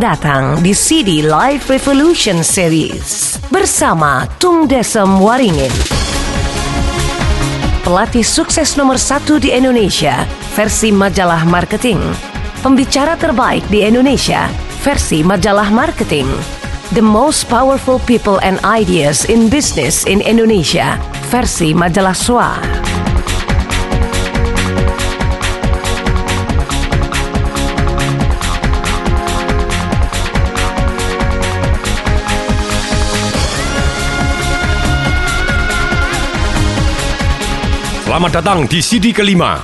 Datang di CD Live Revolution Series bersama Tung Desem Waringin. Pelatih sukses nomor satu di Indonesia versi majalah marketing. Pembicara terbaik di Indonesia versi majalah marketing. The most powerful people and ideas in business in Indonesia versi majalah SWA. Selamat datang di CD kelima.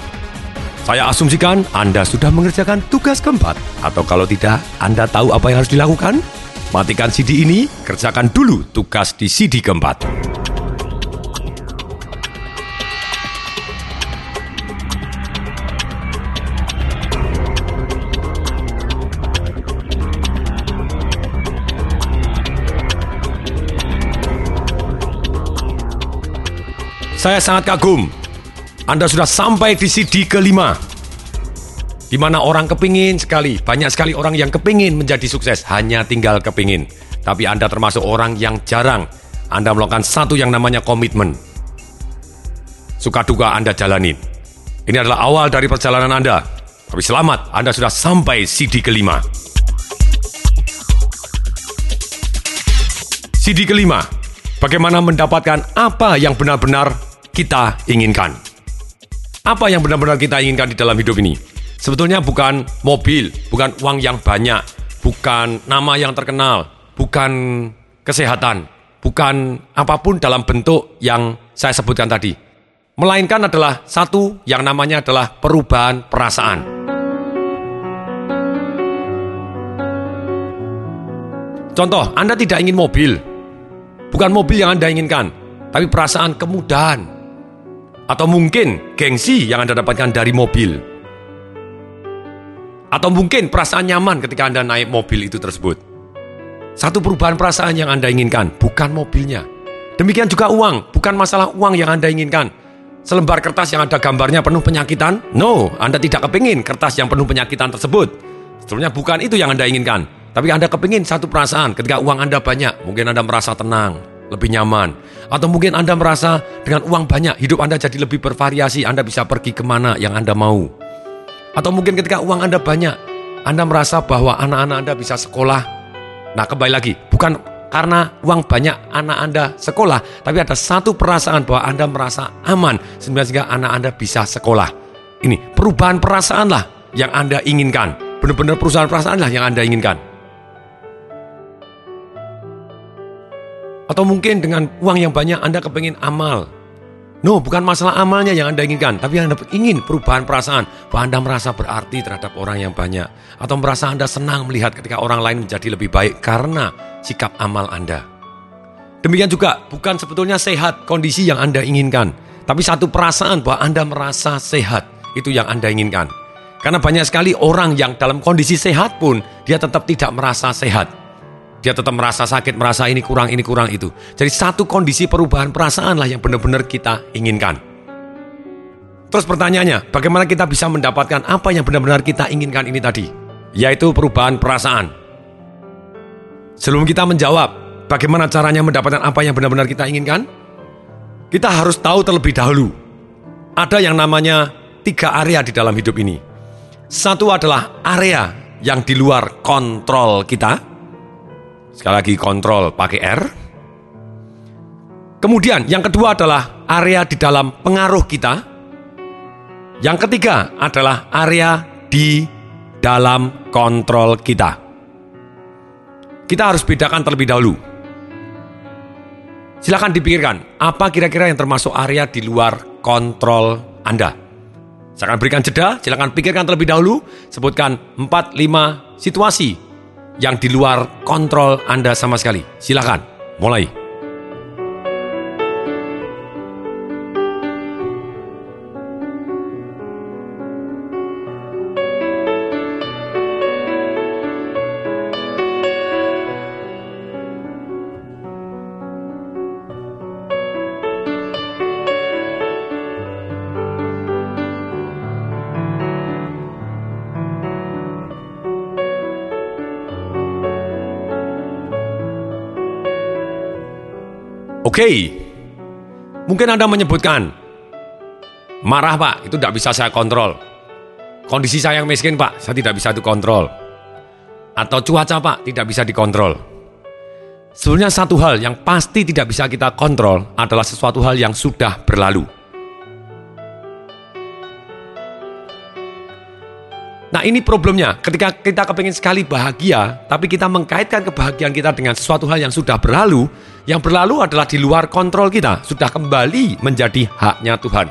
Saya asumsikan Anda sudah mengerjakan tugas keempat. Atau kalau tidak, Anda tahu apa yang harus dilakukan? Matikan CD ini, kerjakan dulu tugas di CD keempat. Saya sangat kagum. Anda sudah sampai di CD kelima. Di mana orang kepingin sekali, banyak sekali orang yang kepingin menjadi sukses, hanya tinggal kepingin. Tapi Anda termasuk orang yang jarang. Anda melakukan satu yang namanya komitmen. Suka duka Anda jalanin. Ini adalah awal dari perjalanan Anda. Tapi selamat, Anda sudah sampai CD kelima. CD kelima, bagaimana mendapatkan apa yang benar-benar kita inginkan. Apa yang benar-benar kita inginkan di dalam hidup ini? Sebetulnya bukan mobil, bukan uang yang banyak, bukan nama yang terkenal, bukan kesehatan, bukan apa pun dalam bentuk yang saya sebutkan tadi. Melainkan adalah satu yang namanya adalah perubahan perasaan. Contoh, Anda tidak ingin mobil. Bukan mobil yang Anda inginkan, tapi perasaan kemudahan. Atau mungkin gengsi yang Anda dapatkan dari mobil. Atau mungkin perasaan nyaman ketika Anda naik mobil itu tersebut. Satu perubahan perasaan yang Anda inginkan, bukan mobilnya. Demikian juga uang, bukan masalah uang yang Anda inginkan. Selembar kertas yang ada gambarnya penuh penyakitan? No, Anda tidak kepingin kertas yang penuh penyakitan tersebut. Sebetulnya bukan itu yang Anda inginkan. Tapi Anda kepingin satu perasaan ketika uang Anda banyak. Mungkin Anda merasa tenang, lebih nyaman. Atau mungkin Anda merasa dengan uang banyak, hidup Anda jadi lebih bervariasi. Anda bisa pergi ke mana yang Anda mau. Atau mungkin ketika uang Anda banyak, Anda merasa bahwa anak-anak Anda bisa sekolah. Nah, kembali lagi, bukan karena uang banyak anak Anda sekolah, tapi ada satu perasaan bahwa Anda merasa aman sehingga anak Anda bisa sekolah. Ini perubahan perasaan lah yang Anda inginkan. Benar-benar perusahaan perasaan lah yang Anda inginkan. Atau mungkin dengan uang yang banyak Anda kepingin amal, No, bukan masalah amalnya yang Anda inginkan, tapi Anda ingin perubahan perasaan bahwa Anda merasa berarti terhadap orang yang banyak atau merasa Anda senang melihat ketika orang lain menjadi lebih baik karena sikap amal Anda. Demikian juga bukan sebetulnya sehat kondisi yang Anda inginkan, tapi satu perasaan bahwa Anda merasa sehat itu yang Anda inginkan. Karena banyak sekali orang yang dalam kondisi sehat pun dia tetap tidak merasa sehat. Dia tetap merasa sakit, merasa ini kurang, ini kurang itu. Jadi satu kondisi perubahan perasaan lah yang benar-benar kita inginkan. Terus pertanyaannya, bagaimana kita bisa mendapatkan apa yang benar-benar kita inginkan ini tadi? Yaitu perubahan perasaan. Sebelum kita menjawab, bagaimana caranya mendapatkan apa yang benar-benar kita inginkan? Kita harus tahu terlebih dahulu. Ada yang namanya tiga area di dalam hidup ini. Satu adalah area yang di luar kontrol kita. Sekali lagi kontrol pakai R. Kemudian yang kedua adalah area di dalam pengaruh kita. Yang ketiga adalah area di dalam kontrol kita. Kita harus bedakan terlebih dahulu. Silakan dipikirkan, apa kira-kira yang termasuk area di luar kontrol Anda? Saya akan berikan jeda, silakan pikirkan terlebih dahulu, sebutkan 4-5 situasi yang di luar kontrol Anda sama sekali. Silakan, mulai. Oke, mungkin Anda menyebutkan, marah Pak, itu tidak bisa saya kontrol. Kondisi saya yang miskin Pak, saya tidak bisa itu kontrol. Atau cuaca Pak, tidak bisa dikontrol. Sebenarnya satu hal yang pasti tidak bisa kita kontrol adalah sesuatu hal yang sudah berlalu. Nah ini problemnya, ketika kita kepingin sekali bahagia, tapi kita mengkaitkan kebahagiaan kita dengan sesuatu hal yang sudah berlalu, yang berlalu adalah di luar kontrol kita, sudah kembali menjadi haknya Tuhan.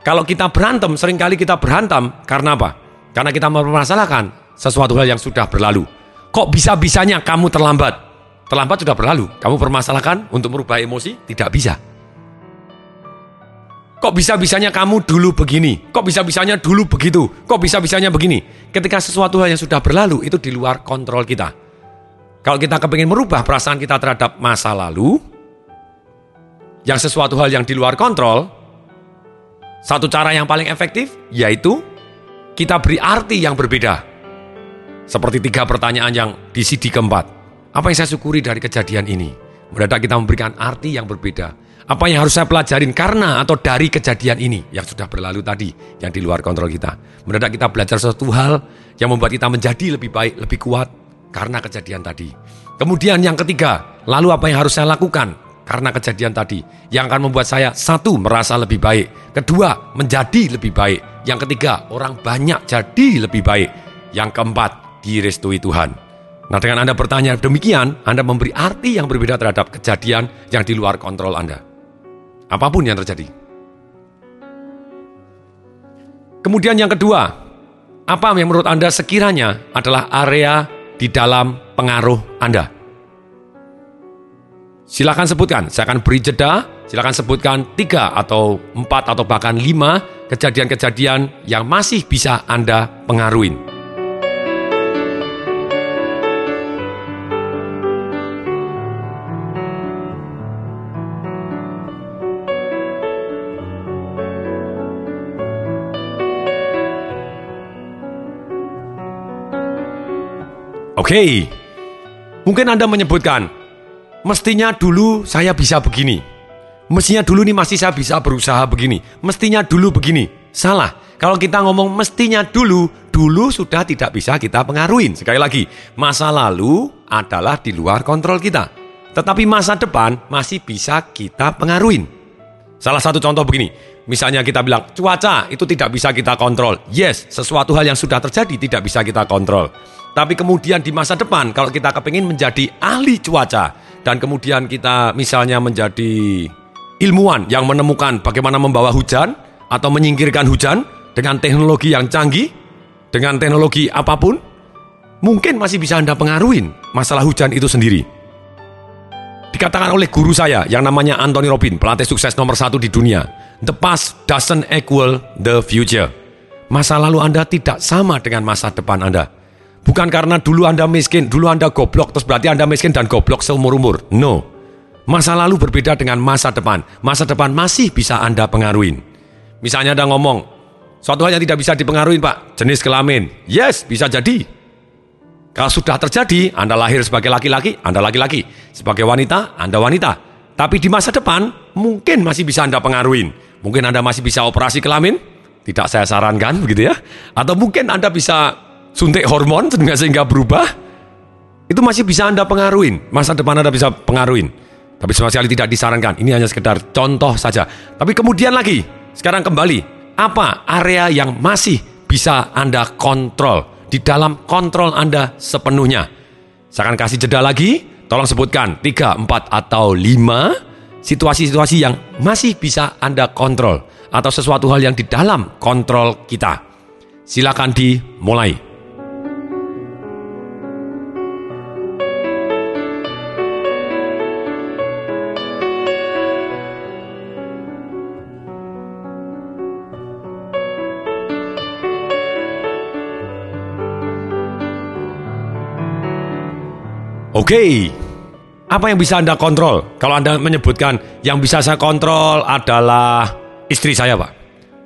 Kalau kita berantem, sering kali kita berantem karena apa? Karena kita mempermasalahkan sesuatu hal yang sudah berlalu. Kok bisa-bisanya kamu terlambat? Terlambat sudah berlalu, kamu permasalahkan untuk merubah emosi? Tidak bisa. Kok bisa-bisanya kamu dulu begini? Kok bisa-bisanya dulu begitu? Kok bisa-bisanya begini? Ketika sesuatu hal yang sudah berlalu, itu di luar kontrol kita. Kalau kita kepingin merubah perasaan kita terhadap masa lalu, yang sesuatu hal yang di luar kontrol, satu cara yang paling efektif yaitu kita beri arti yang berbeda. Seperti tiga pertanyaan yang di CD keempat. Apa yang saya syukuri dari kejadian ini? Mendadak kita memberikan arti yang berbeda. Apa yang harus saya pelajarin karena atau dari kejadian ini yang sudah berlalu tadi, yang di luar kontrol kita. Mendadak kita belajar sesuatu hal yang membuat kita menjadi lebih baik, lebih kuat karena kejadian tadi. Kemudian yang ketiga, lalu apa yang harus saya lakukan karena kejadian tadi yang akan membuat saya satu merasa lebih baik, kedua menjadi lebih baik, yang ketiga orang banyak jadi lebih baik, yang keempat direstui Tuhan. Nah dengan Anda bertanya demikian, Anda memberi arti yang berbeda terhadap kejadian yang di luar kontrol Anda apa pun yang terjadi. Kemudian yang kedua, apa yang menurut Anda sekiranya adalah area di dalam pengaruh Anda? Silakan sebutkan, saya akan beri jeda, silakan sebutkan tiga atau empat atau bahkan lima kejadian-kejadian yang masih bisa Anda pengaruhin. Oke, mungkin Anda menyebutkan, mestinya dulu saya bisa begini. Mestinya dulu nih masih saya bisa berusaha begini. Mestinya dulu begini. Salah. Kalau kita ngomong mestinya dulu, dulu sudah tidak bisa kita pengaruhin. Sekali lagi, masa lalu adalah di luar kontrol kita. Tetapi masa depan masih bisa kita pengaruhin. Salah satu contoh begini, misalnya kita bilang cuaca itu tidak bisa kita kontrol. Yes, sesuatu hal yang sudah terjadi tidak bisa kita kontrol. Tapi kemudian di masa depan kalau kita kepingin menjadi ahli cuaca dan kemudian kita misalnya menjadi ilmuwan yang menemukan bagaimana membawa hujan atau menyingkirkan hujan dengan teknologi yang canggih, dengan teknologi apa pun, mungkin masih bisa Anda pengaruhin masalah hujan itu sendiri. Dikatakan oleh guru saya yang namanya Anthony Robin, pelatih sukses nomor satu di dunia, the past doesn't equal the future. Masa lalu Anda tidak sama dengan masa depan Anda. Bukan karena dulu Anda miskin, dulu Anda goblok, terus berarti Anda miskin dan goblok seumur-umur. No. Masa lalu berbeda dengan masa depan. Masa depan masih bisa Anda pengaruhin. Misalnya Anda ngomong, suatu hal yang tidak bisa dipengaruhi Pak, jenis kelamin. Yes, bisa jadi. Kalau sudah terjadi, Anda lahir sebagai laki-laki, Anda laki-laki. Sebagai wanita, Anda wanita. Tapi di masa depan, mungkin masih bisa Anda pengaruhin. Mungkin Anda masih bisa operasi kelamin, tidak saya sarankan begitu ya. Atau mungkin Anda bisa suntik hormon sehingga berubah, itu masih bisa Anda pengaruhin. Masa depan Anda bisa pengaruhin. Tapi sama sekali tidak disarankan. Ini hanya sekedar contoh saja. Tapi kemudian lagi, sekarang kembali, apa area yang masih bisa Anda kontrol di dalam kontrol Anda sepenuhnya? Saya akan kasih jeda lagi. Tolong sebutkan 3, 4, atau 5 situasi-situasi yang masih bisa Anda kontrol atau sesuatu hal yang di dalam kontrol kita. Silakan dimulai. Oke, okay. apa yang bisa Anda kontrol? Kalau Anda menyebutkan yang bisa saya kontrol adalah istri saya, Pak.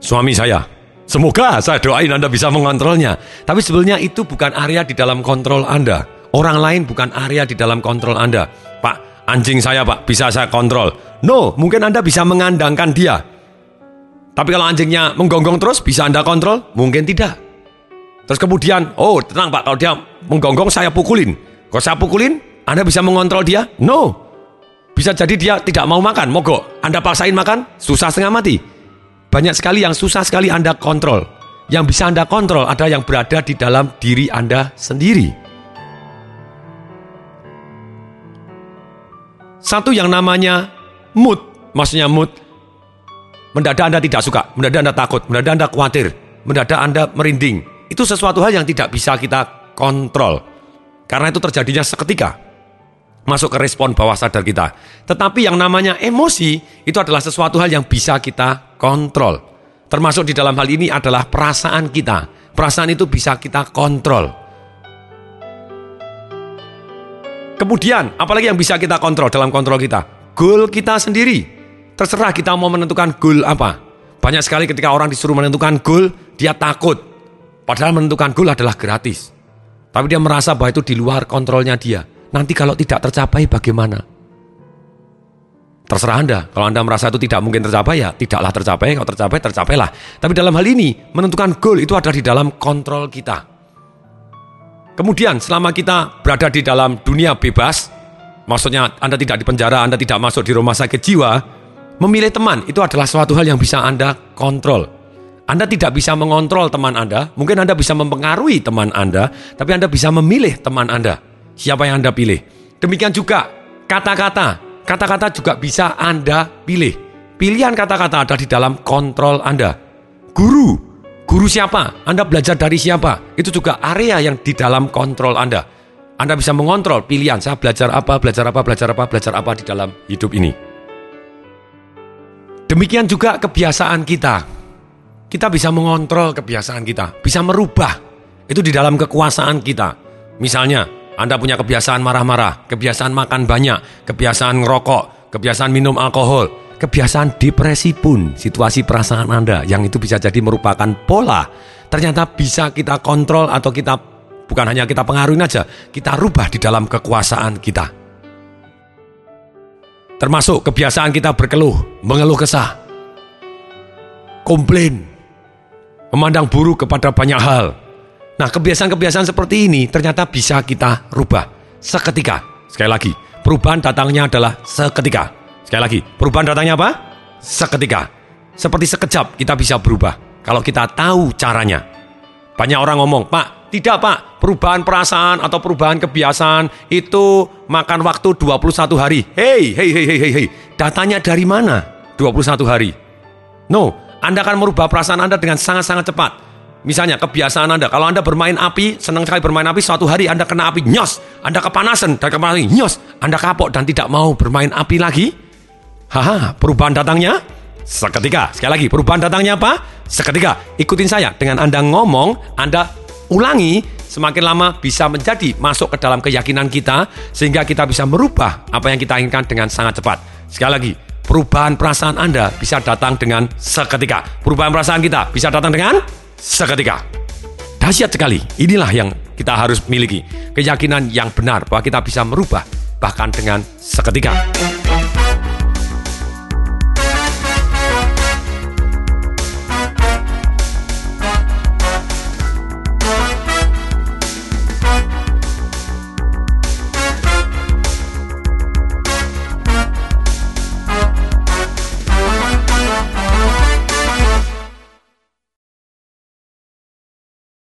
Suami saya. Semoga saya doain Anda bisa mengontrolnya. Tapi sebenarnya itu bukan area di dalam kontrol Anda. Orang lain bukan area di dalam kontrol Anda. Pak, anjing saya pak, bisa saya kontrol. No, mungkin Anda bisa mengandangkan dia. Tapi kalau anjingnya menggonggong terus, bisa Anda kontrol? Mungkin tidak. Terus kemudian, oh tenang pak, kalau dia menggonggong saya pukulin. Kalau saya pukulin, Anda bisa mengontrol dia? No. Bisa jadi dia tidak mau makan, mogok. Anda paksain makan, susah setengah mati. Banyak sekali yang susah sekali Anda kontrol. Yang bisa Anda kontrol ada yang berada di dalam diri Anda sendiri. Satu yang namanya mood, maksudnya mood. Mendadak Anda tidak suka, mendadak Anda takut, mendadak Anda khawatir, mendadak Anda merinding. Itu sesuatu hal yang tidak bisa kita kontrol. Karena itu terjadinya seketika. Masuk ke respon bawah sadar kita. Tetapi yang namanya emosi, itu adalah sesuatu hal yang bisa kita kontrol. Termasuk di dalam hal ini adalah perasaan kita. Perasaan itu bisa kita kontrol. Kemudian, apalagi yang bisa kita kontrol dalam kontrol kita? Goal kita sendiri. Terserah kita mau menentukan goal apa. Banyak sekali ketika orang disuruh menentukan goal, dia takut. Padahal menentukan goal adalah gratis. Tapi dia merasa bahwa itu di luar kontrolnya dia. Nanti kalau tidak tercapai bagaimana? Terserah Anda. Kalau Anda merasa itu tidak mungkin tercapai ya tidaklah tercapai. Kalau tercapai, tercapailah. Tapi dalam hal ini, menentukan goal itu ada di dalam kontrol kita. Kemudian selama kita berada di dalam dunia bebas, maksudnya Anda tidak di penjara, Anda tidak masuk di rumah sakit jiwa, memilih teman itu adalah suatu hal yang bisa Anda kontrol. Anda tidak bisa mengontrol teman Anda, mungkin Anda bisa mempengaruhi teman Anda, tapi Anda bisa memilih teman Anda. Siapa yang Anda pilih? Demikian juga kata-kata. Kata-kata juga bisa Anda pilih. Pilihan kata-kata ada di dalam kontrol Anda. Guru Guru siapa? Anda belajar dari siapa? Itu juga area yang di dalam kontrol Anda. Anda bisa mengontrol pilihan saya belajar apa, belajar apa, belajar apa, belajar apa di dalam hidup ini. Demikian juga kebiasaan kita. Kita bisa mengontrol kebiasaan kita, bisa merubah. Itu di dalam kekuasaan kita. Misalnya, Anda punya kebiasaan marah-marah, kebiasaan makan banyak, kebiasaan ngerokok, kebiasaan minum alkohol, kebiasaan depresi pun situasi perasaan Anda yang itu bisa jadi merupakan pola ternyata bisa kita kontrol atau kita bukan hanya kita pengaruhi aja, kita rubah di dalam kekuasaan kita. Termasuk kebiasaan kita berkeluh, mengeluh kesah, komplain, memandang buruk kepada banyak hal. Nah, kebiasaan-kebiasaan seperti ini ternyata bisa kita rubah seketika. Sekali lagi, perubahan datangnya adalah seketika. Sekali lagi, perubahan datangnya apa? Seketika. Seperti sekejap kita bisa berubah. Kalau kita tahu caranya. Banyak orang ngomong, Pak, tidak Pak, perubahan perasaan atau perubahan kebiasaan itu makan waktu 21 hari. Hei, hei, hei, hei, hei. Datanya dari mana? 21 hari. No, Anda akan merubah perasaan Anda dengan sangat-sangat cepat. Misalnya kebiasaan Anda, kalau Anda bermain api, senang sekali bermain api, suatu hari Anda kena api, nyos, Anda kepanasan, dan kepanasan, nyos, Anda kapok dan tidak mau bermain api lagi, Haha, perubahan datangnya seketika. Sekali lagi, perubahan datangnya apa? Seketika. Ikutin saya. Dengan Anda ngomong, Anda ulangi, semakin lama bisa menjadi masuk ke dalam keyakinan kita, sehingga kita bisa merubah apa yang kita inginkan dengan sangat cepat. Sekali lagi, perubahan perasaan Anda bisa datang dengan seketika. Perubahan perasaan kita bisa datang dengan seketika. Dahsyat sekali. Inilah yang kita harus miliki. Keyakinan yang benar bahwa kita bisa merubah bahkan dengan seketika.